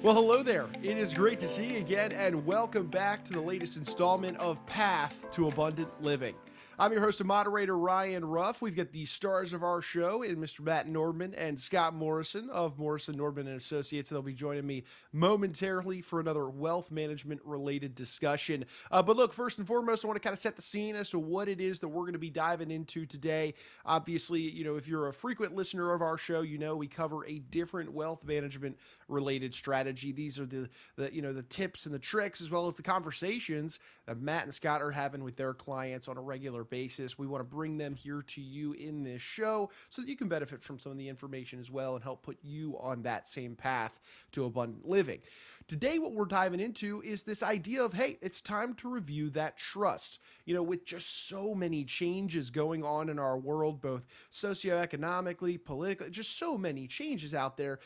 Well, hello there. It is great to see you again, and welcome back to the latest installment of Path to Abundant Living. I'm your host and moderator, Ryan Ruff. We've got the stars of our show in Mr. Matt Nordman and Scott Morrison of Morrison Nordman and Associates. They'll be joining me momentarily for another wealth management related discussion. Uh, but look, first and foremost, I want to kind of set the scene as to what it is that we're going to be diving into today. Obviously, you know, if you're a frequent listener of our show, you know we cover a different wealth management related strategy. These are the, the you know the tips and the tricks as well as the conversations that Matt and Scott are having with their clients on a regular basis. We want to bring them here to you in this show so that you can benefit from some of the information as well and help put you on that same path to abundant living. Today, what we're diving into is this idea of hey, it's time to review that trust. You know, with just so many changes going on in our world, both socioeconomically, politically, just so many changes out there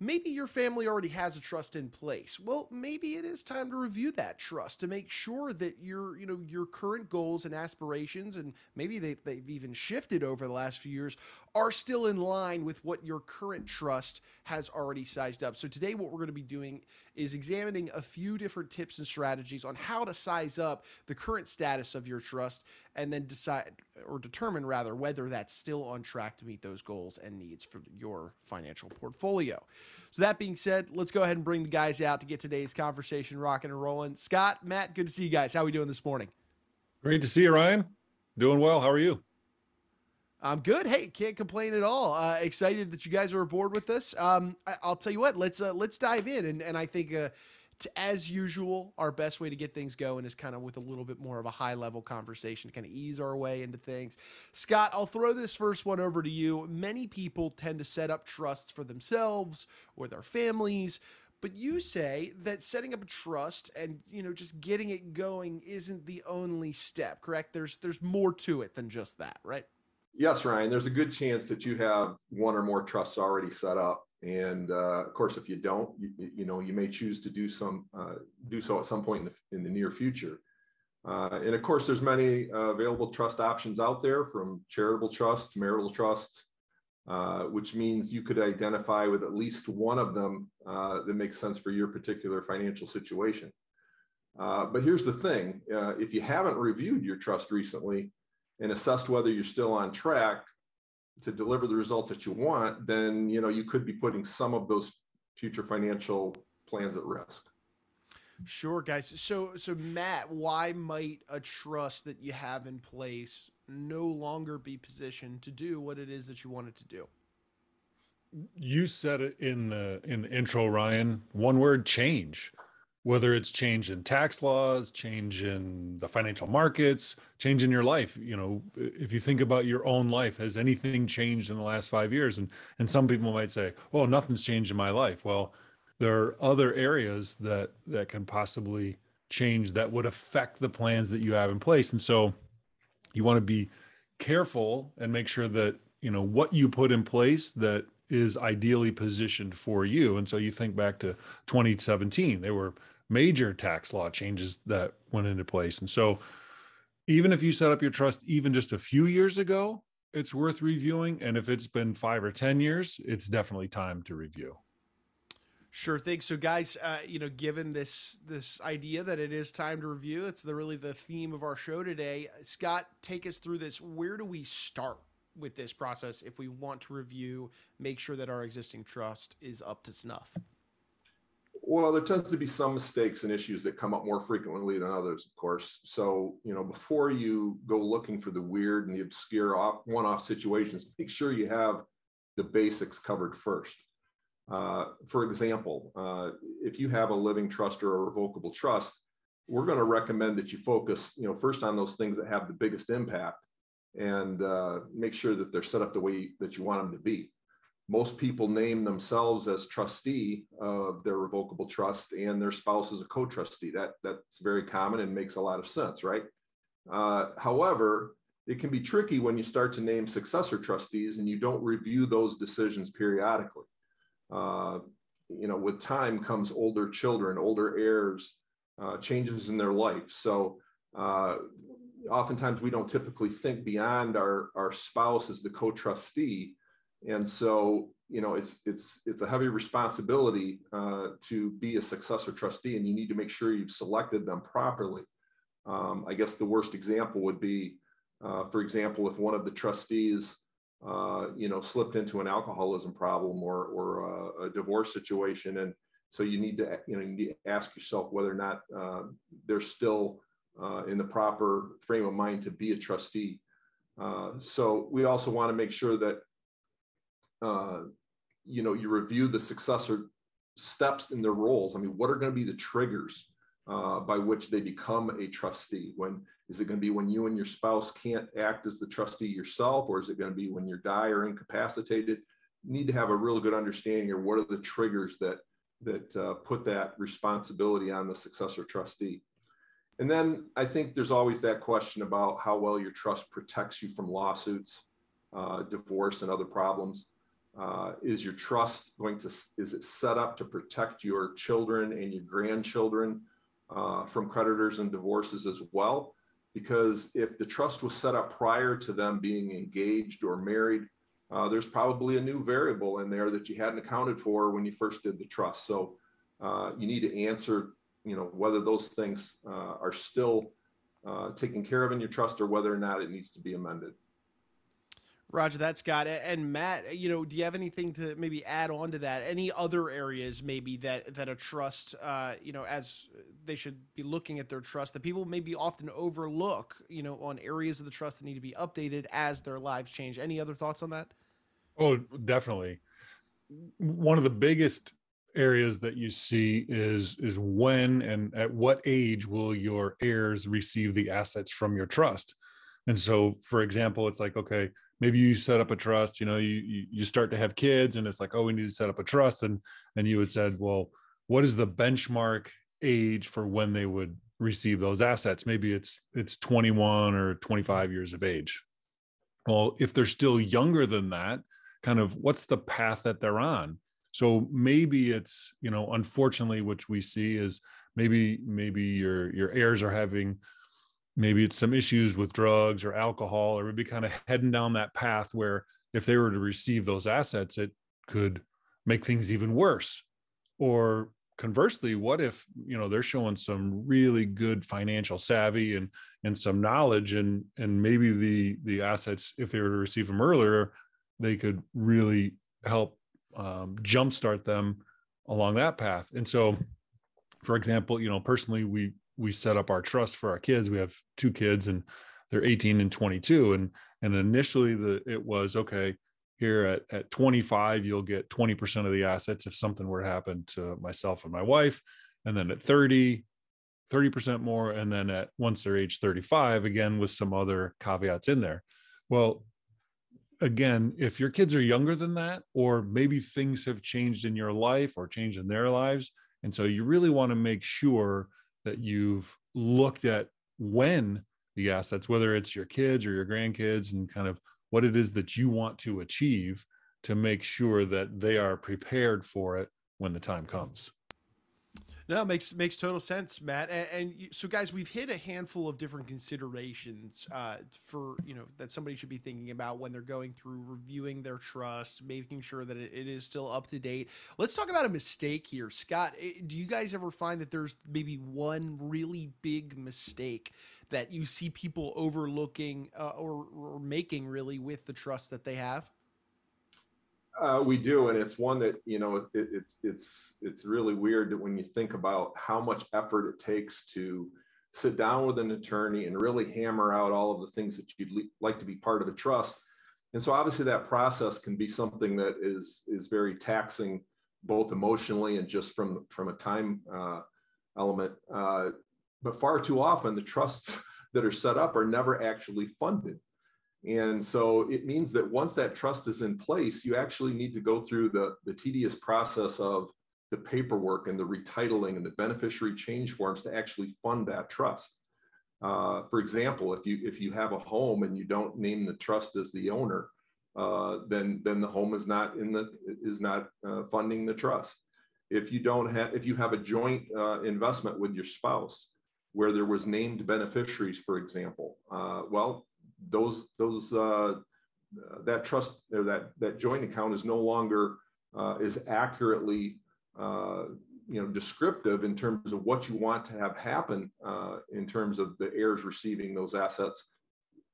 maybe your family already has a trust in place. Well maybe it is time to review that trust to make sure that your you know your current goals and aspirations and maybe they, they've even shifted over the last few years are still in line with what your current trust has already sized up. So today what we're going to be doing is examining a few different tips and strategies on how to size up the current status of your trust and then decide or determine rather whether that's still on track to meet those goals and needs for your financial portfolio. So that being said, let's go ahead and bring the guys out to get today's conversation rocking and rolling. Scott, Matt, good to see you guys. How are we doing this morning? Great to see you, Ryan. Doing well. How are you? I'm good. Hey, can't complain at all. Uh, excited that you guys are aboard with us. Um, I, will tell you what. Let's uh, let's dive in, and and I think uh, to, as usual, our best way to get things going is kind of with a little bit more of a high level conversation to kind of ease our way into things. Scott, I'll throw this first one over to you. Many people tend to set up trusts for themselves or their families but you say that setting up a trust and you know just getting it going isn't the only step correct there's there's more to it than just that right yes ryan there's a good chance that you have one or more trusts already set up and uh, of course, if you don't, you, you, know, you may choose to do some uh, do so at some point in the, in the near future. Uh, and of course, there's many uh, available trust options out there, from charitable trusts, marital trusts, uh, which means you could identify with at least one of them uh, that makes sense for your particular financial situation. but here's the thing: if you haven't reviewed your trust recently and assessed whether you're still on track, to deliver the results that you want, then you know you could be putting some of those future financial plans at risk. Sure, guys. So, so Matt, why might a trust that you have in place no longer be positioned to do what it is that you want it to do? You said it in the in the intro, Ryan. One word: change whether it's change in tax laws, change in the financial markets, change in your life. You know, if you think about your own life, has anything changed in the last five years? And and some people might say, "Oh, nothing's changed in my life." Well, there are other areas that that can possibly change that would affect the plans that you have in place. And so, you want to be careful and make sure that you know what you put in place that is ideally positioned for you. And so you think back to 2017, they were major tax law changes that went into place. And so, even if you set up your trust even just a few years ago, it's worth reviewing. And if it's been five or 10 years, it's definitely time to review. Sure thing. So, guys, uh, you know, given this this idea that it is time to review, it's the really the theme of our show today. Scott, take us through this. Where do we start with this process if we want to review, make sure that our existing trust is up to snuff? Well, there tends to be some mistakes and issues that come up more frequently than others, of course. So, you know, before you go looking for the weird and the obscure off, one-off situations, make sure you have the basics covered first. Uh, for example, uh, if you have a living trust or a revocable trust, we're going to recommend that you focus, you know, first on those things that have the biggest impact, and uh, make sure that they're set up the way that you want them to be most people name themselves as trustee of their revocable trust and their spouse is a co-trustee. That that's very common and makes a lot of sense, right? Uh, however, it can be tricky when you start to name successor trustees and you don't review those decisions periodically. Uh, you know, with time comes older children, older heirs, uh, changes in their life. So uh, oftentimes we don't typically think beyond our, our spouse as the co-trustee And so, you know, it's it's it's a heavy responsibility uh, to be a successor trustee, and you need to make sure you've selected them properly. Um, I guess the worst example would be, uh, for example, if one of the trustees, uh, you know, slipped into an alcoholism problem or or a, a, divorce situation, and so you need to, you know, you need to ask yourself whether or not uh, they're still uh, in the proper frame of mind to be a trustee. Uh, so we also want to make sure that uh, you know you review the successor steps in their roles. I mean, what are going to be the triggers uh, by which they become a trustee? When is it going to be when you and your spouse can't act as the trustee yourself, or is it going to be when you die or incapacitated? You need to have a real good understanding of what are the triggers that that uh, put that responsibility on the successor trustee. And then I think there's always that question about how well your trust protects you from lawsuits, uh, divorce, and other problems. Uh, is your trust going to, is it set up to protect your children and your grandchildren uh, from creditors and divorces as well? Because if the trust was set up prior to them being engaged or married, uh, there's probably a new variable in there that you hadn't accounted for when you first did the trust. So uh, you need to answer you know whether those things uh, are still uh, taken care of in your trust or whether or not it needs to be amended. Roger that's Scott. And Matt, you know, do you have anything to maybe add on to that? Any other areas maybe that that a trust, uh, you know, as they should be looking at their trust that people maybe often overlook, you know, on areas of the trust that need to be updated as their lives change. Any other thoughts on that? Oh, definitely. One of the biggest areas that you see is is when and at what age will your heirs receive the assets from your trust and so for example it's like okay maybe you set up a trust you know you you start to have kids and it's like oh we need to set up a trust and and you had said well what is the benchmark age for when they would receive those assets? Maybe it's it's 21 or 25 years of age. Well if they're still younger than that kind of what's the path that they're on? So maybe it's you know unfortunately which we see is maybe maybe your your heirs are having maybe it's some issues with drugs or alcohol or maybe kind of heading down that path where if they were to receive those assets it could make things even worse or conversely what if you know they're showing some really good financial savvy and and some knowledge and and maybe the the assets if they were to receive them earlier they could really help um, jumpstart them along that path. And so, for example, you know, personally, we we set up our trust for our kids. We have two kids, and they're 18 and 22. And and initially, the it was okay. Here at at 25, you'll get 20% of the assets if something were to happen to myself and my wife. And then at 30, 30% more. And then at once they're age 35, again with some other caveats in there. Well, again, if your kids are younger than that, or maybe things have changed in your life or changed in their lives. And so you really want to make sure that you've looked at when the assets, whether it's your kids or your grandkids, and kind of what it is that you want to achieve to make sure that they are prepared for it when the time comes. No, makes makes total sense, Matt. And, and you, so, guys, we've hit a handful of different considerations uh, for you know that somebody should be thinking about when they're going through reviewing their trust, making sure that it, it is still up to date. Let's talk about a mistake here, Scott. Do you guys ever find that there's maybe one really big mistake that you see people overlooking uh, or, or making really with the trust that they have? Uh, we do, and it's one that you know it, it's it's it's really weird that when you think about how much effort it takes to sit down with an attorney and really hammer out all of the things that you'd le- like to be part of a trust. And so obviously that process can be something that is is very taxing, both emotionally and just from from a time uh, element. Uh, but far too often the trusts that are set up are never actually funded. And so it means that once that trust is in place, you actually need to go through the, the tedious process of the paperwork and the retitling and the beneficiary change forms to actually fund that trust. Uh, for example, if you if you have a home and you don't name the trust as the owner, uh, then then the home is not in the is not uh, funding the trust. If you don't have if you have a joint uh, investment with your spouse, where there was named beneficiaries, for example, uh, well, those those uh, uh, that trust or that that joint account is no longer uh, is accurately uh, you know descriptive in terms of what you want to have happen uh, in terms of the heirs receiving those assets.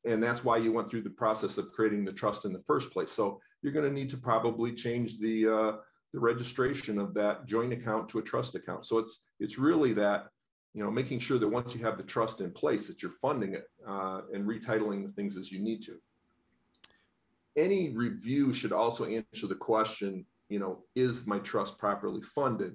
And that's why you went through the process of creating the trust in the first place. So you're going to need to probably change the uh, the registration of that joint account to a trust account. So it's it's really that you know making sure that once you have the trust in place that you're funding it uh, and retitling the things as you need to any review should also answer the question you know is my trust properly funded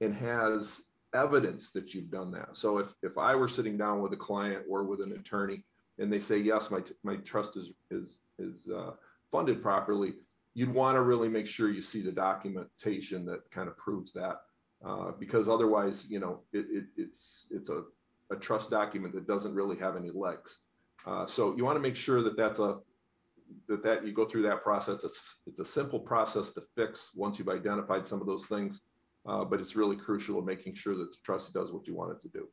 and has evidence that you've done that. So if, if I were sitting down with a client or with an attorney and they say, yes, my, my trust is, is, is uh, funded properly, you'd want to really make sure you see the documentation that kind of proves that. Uh, because otherwise, you know, it, it, it's, it's a, a trust document that doesn't really have any legs. Uh, so you want to make sure that that's a, that that you go through that process. It's, it's a simple process to fix once you've identified some of those things uh, but it's really crucial in making sure that the trust does what you want it to do.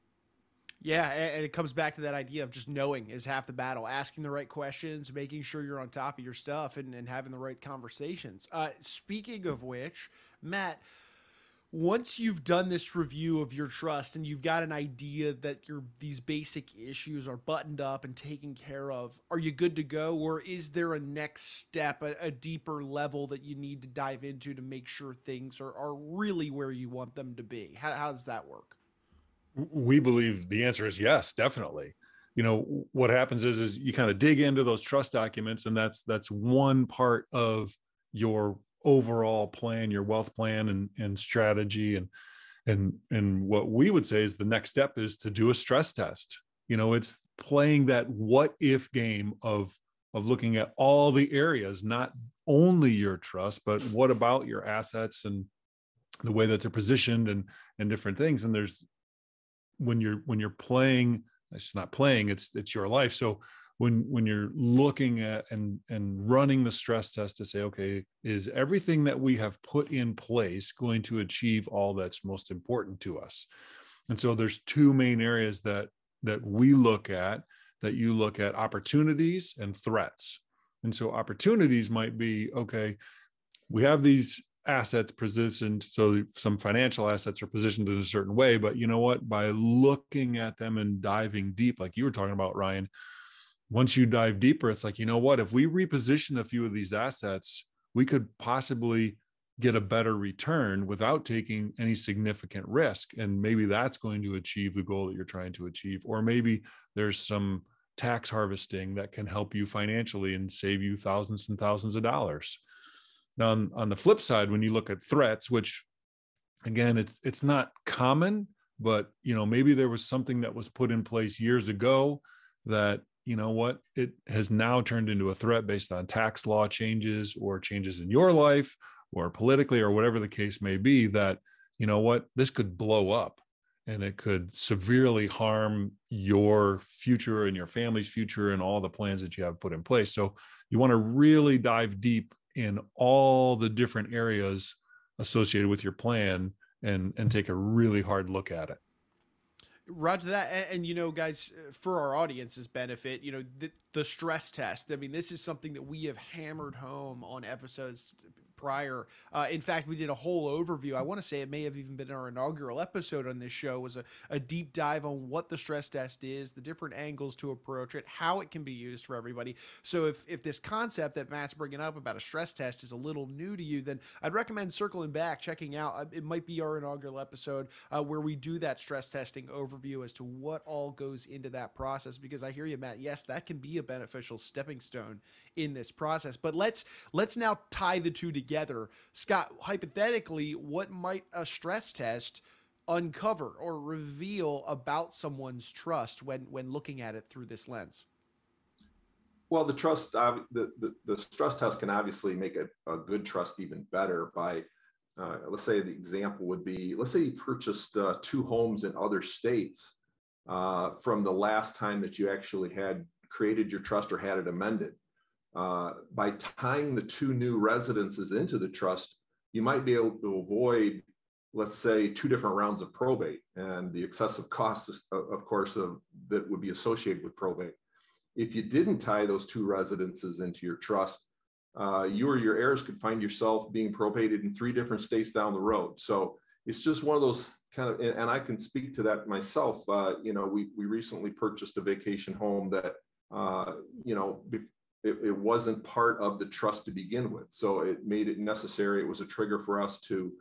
Yeah, and it comes back to that idea of just knowing is half the battle. Asking the right questions, making sure you're on top of your stuff, and, and having the right conversations. Uh, speaking of which, Matt, once you've done this review of your trust and you've got an idea that your these basic issues are buttoned up and taken care of, are you good to go, or is there a next step, a, a deeper level that you need to dive into to make sure things are, are really where you want them to be? How, how does that work? We believe the answer is yes, definitely you know what happens is is you kind of dig into those trust documents and that's that's one part of your overall plan, your wealth plan and, and strategy. And, and, and what we would say is the next step is to do a stress test. You know, it's playing that what if game of, of looking at all the areas, not only your trust, but what about your assets and the way that they're positioned and, and different things. And there's, when you're, when you're playing, it's not playing, it's, it's your life. So when when you're looking at and and running the stress test to say okay is everything that we have put in place going to achieve all that's most important to us? And so there's two main areas that that we look at that you look at opportunities and threats. And so opportunities might be okay we have these assets positioned so some financial assets are positioned in a certain way but you know what? By looking at them and diving deep like you were talking about ryan once you dive deeper, it's like, you know what, if we reposition a few of these assets, we could possibly get a better return without taking any significant risk. And maybe that's going to achieve the goal that you're trying to achieve. Or maybe there's some tax harvesting that can help you financially and save you thousands and thousands of dollars. Now, on, on the flip side, when you look at threats, which again, it's it's not common, but you know, maybe there was something that was put in place years ago that you know what? It has now turned into a threat based on tax law changes or changes in your life or politically or whatever the case may be that you know what? This could blow up and it could severely harm your future and your family's future and all the plans that you have put in place. So you want to really dive deep in all the different areas associated with your plan and and take a really hard look at it Roger that, and, and, you know, guys, uh, for our audience's benefit, you know, the, the stress test. I mean, this is something that we have hammered home on episodes prior. Uh, in fact, we did a whole overview. I want to say it may have even been our inaugural episode on this show was a, a deep dive on what the stress test is, the different angles to approach it, how it can be used for everybody. So if, if this concept that Matt's bringing up about a stress test is a little new to you, then I'd recommend circling back, checking out. Uh, it might be our inaugural episode uh, where we do that stress testing overview as to what all goes into that process. Because I hear you, Matt. Yes, that can be a beneficial stepping stone in this process. But let's let's now tie the two together. Scott, hypothetically, what might a stress test uncover or reveal about someone's trust when when looking at it through this lens? Well, the trust, uh, the, the, the stress test can obviously make a, a good trust even better by, uh, let's say the example would be, let's say you purchased uh, two homes in other states uh, from the last time that you actually had created your trust or had it amended. Uh, by tying the two new residences into the trust, you might be able to avoid, let's say, two different rounds of probate and the excessive costs, of course, of, that would be associated with probate. If you didn't tie those two residences into your trust, uh, you or your heirs could find yourself being probated in three different states down the road. So it's just one of those kind of, and I can speak to that myself. Uh, you know, we we recently purchased a vacation home that, uh, you know, it, it wasn't part of the trust to begin with. So it made it necessary. It was a trigger for us to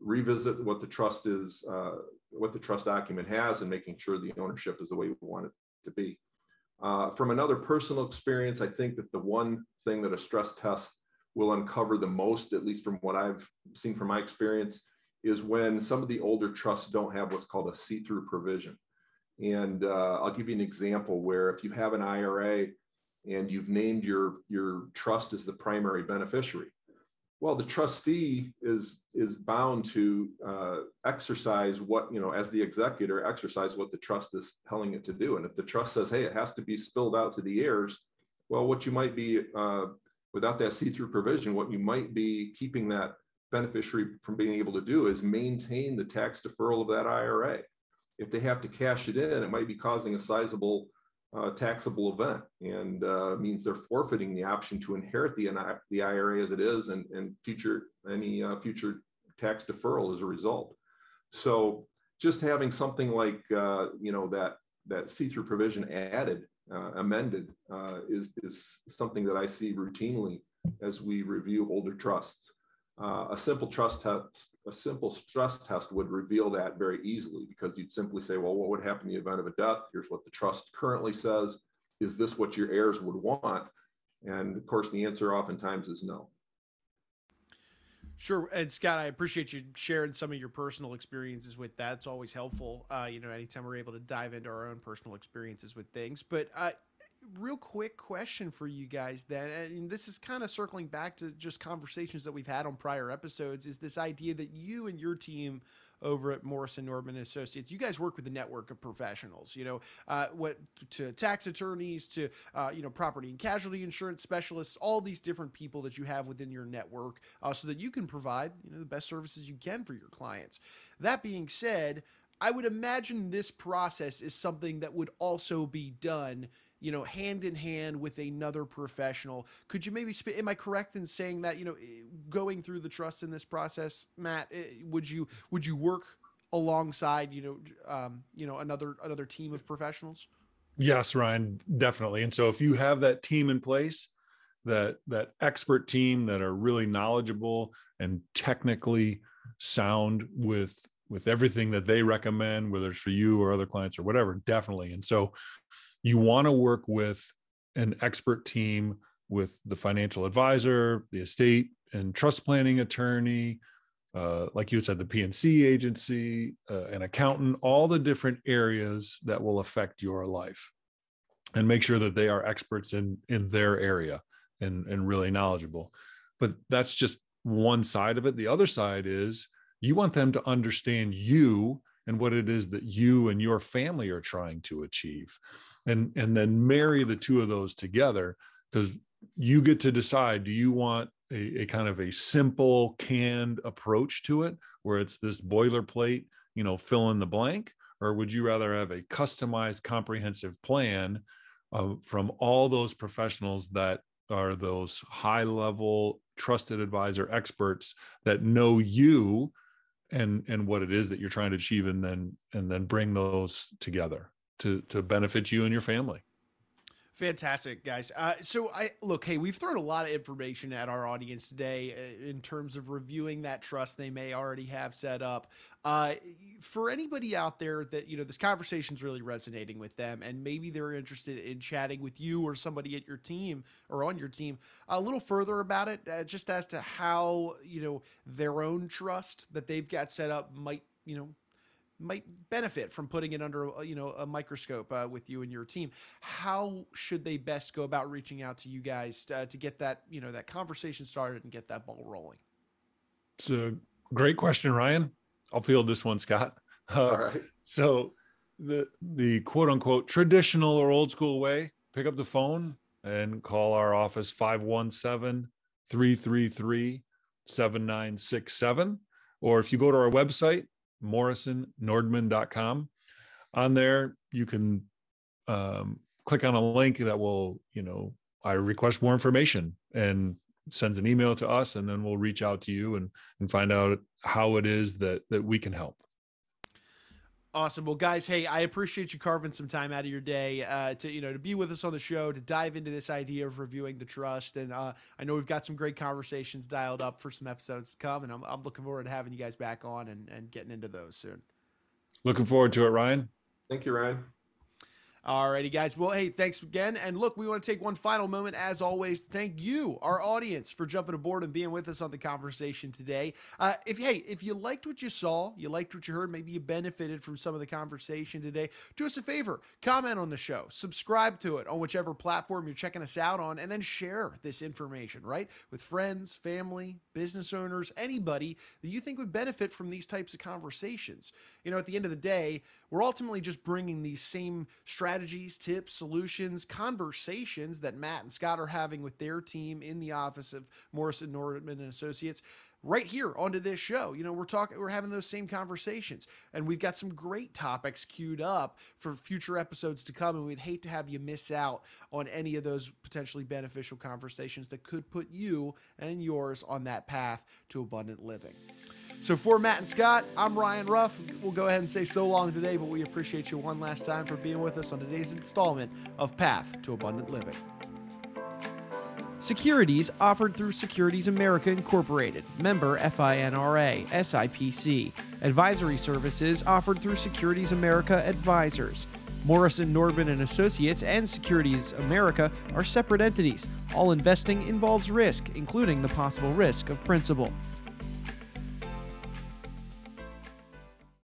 revisit what the trust is, uh, what the trust document has, and making sure the ownership is the way we want it to be. Uh, from another personal experience, I think that the one thing that a stress test will uncover the most, at least from what I've seen from my experience, is when some of the older trusts don't have what's called a see-through provision. And uh, I'll give you an example where if you have an IRA and you've named your, your trust as the primary beneficiary, well, the trustee is is bound to uh, exercise what you know as the executor exercise what the trust is telling it to do. And if the trust says, "Hey, it has to be spilled out to the heirs," well, what you might be uh, without that see-through provision, what you might be keeping that beneficiary from being able to do is maintain the tax deferral of that IRA. If they have to cash it in, it might be causing a sizable uh, taxable event and uh, means they're forfeiting the option to inherit the, the IRA as it is and, and future any uh, future tax deferral as a result. So just having something like uh, you know that that see-through provision added, uh, amended uh, is is something that I see routinely as we review older trusts. A simple trust test a simple stress test would reveal that very easily because you'd simply say, well, what would happen in the event of a death? Here's what the trust currently says. Is this what your heirs would want? And of course, the answer oftentimes is no. Sure. And Scott, I appreciate you sharing some of your personal experiences with that. It's always helpful, uh, you know, anytime we're able to dive into our own personal experiences with things. But uh, real quick question for you guys then and this is kind of circling back to just conversations that we've had on prior episodes is this idea that you and your team over at Morrison Nordman Associates. You guys work with a network of professionals, you know, uh, what to tax attorneys to uh, you know property and casualty insurance specialists, all these different people that you have within your network, uh, so that you can provide you know the best services you can for your clients. That being said, I would imagine this process is something that would also be done you know, hand in hand with another professional. Could you maybe, am I correct in saying that, you know, eh, going through the trust in this process, Matt, eh, would you, would you work alongside, you know, um, you know, another, another team of professionals? Yes, Ryan, definitely. And so if you have that team in place, that that expert team that are really knowledgeable and technically sound with with everything that they recommend whether it's for you or other clients or whatever definitely and so you want to work with an expert team with the financial advisor, the estate and trust planning attorney, uh, like you said, the P&C agency, uh, an accountant, all the different areas that will affect your life, and make sure that they are experts in in their area and and really knowledgeable. But that's just one side of it. The other side is you want them to understand you and what it is that you and your family are trying to achieve and and then marry the two of those together because you get to decide do you want a, a, kind of a simple canned approach to it where it's this boilerplate you know fill in the blank? Or would you rather have a customized comprehensive plan uh, from all those professionals that are those high level trusted advisor experts that know you and and what it is that you're trying to achieve and then and then bring those together to to benefit you and your family. Fantastic, guys. Uh, so I look, hey, we've thrown a lot of information at our audience today uh, in terms of reviewing that trust they may already have set up. Uh, for anybody out there that you know this conversation is really resonating with them, and maybe they're interested in chatting with you or somebody at your team or on your team a little further about it, uh, just as to how you know their own trust that they've got set up might you know might benefit from putting it under uh, you know a microscope uh, with you and your team. How should they best go about reaching out to you guys to, uh, to get that you know that conversation started and get that ball rolling? It's a great question ryan. I'll field this one scott. Uh, all right. so the the quote unquote traditional or old school way pick up the phone and call our office 517 333 7967 or if you go to our website morrisonnordman.com. On there, you can um, click on a link that will, you know, I request more information and sends an email to us and then we'll reach out to you and and find out how it is that that we can help Awesome. Well, guys, hey, I appreciate you carving some time out of your day uh, to you know to be with us on the show to dive into this idea of reviewing the trust. And uh, I know we've got some great conversations dialed up for some episodes to come, and I'm, I'm looking forward to having you guys back on and, and getting into those soon. Looking forward to it, Ryan. Thank you, Ryan. Alrighty, guys. Well, hey, thanks again. And look, we want to take one final moment, as always. Thank you, our audience, for jumping aboard and being with us on the conversation today. Uh, if hey, if you liked what you saw, you liked what you heard, maybe you benefited from some of the conversation today, do us a favor, comment on the show, subscribe to it on whichever platform you're checking us out on, and then share this information, right, with friends, family, business owners, anybody that you think would benefit from these types of conversations. You know, at the end of the day, we're ultimately just bringing these same strategies, tips, solutions, conversations that Matt and Scott are having with their team in the office of Morrison Nordman and Associates right here onto this show. You know, we're talking, we're having those same conversations, and we've got some great topics queued up for future episodes to come. And we'd hate to have you miss out on any of those potentially beneficial conversations that could put you and yours on that path to abundant living. So for Matt and Scott, I'm Ryan Ruff. We'll go ahead and say so long today, but we appreciate you one last time for being with us on today's installment of Path to Abundant Living. Securities offered through Securities America Incorporated, member FINRA, SIPC. Advisory services offered through Securities America Advisors. Morrison Nordman and Associates and Securities America are separate entities. All investing involves risk, including the possible risk of principal.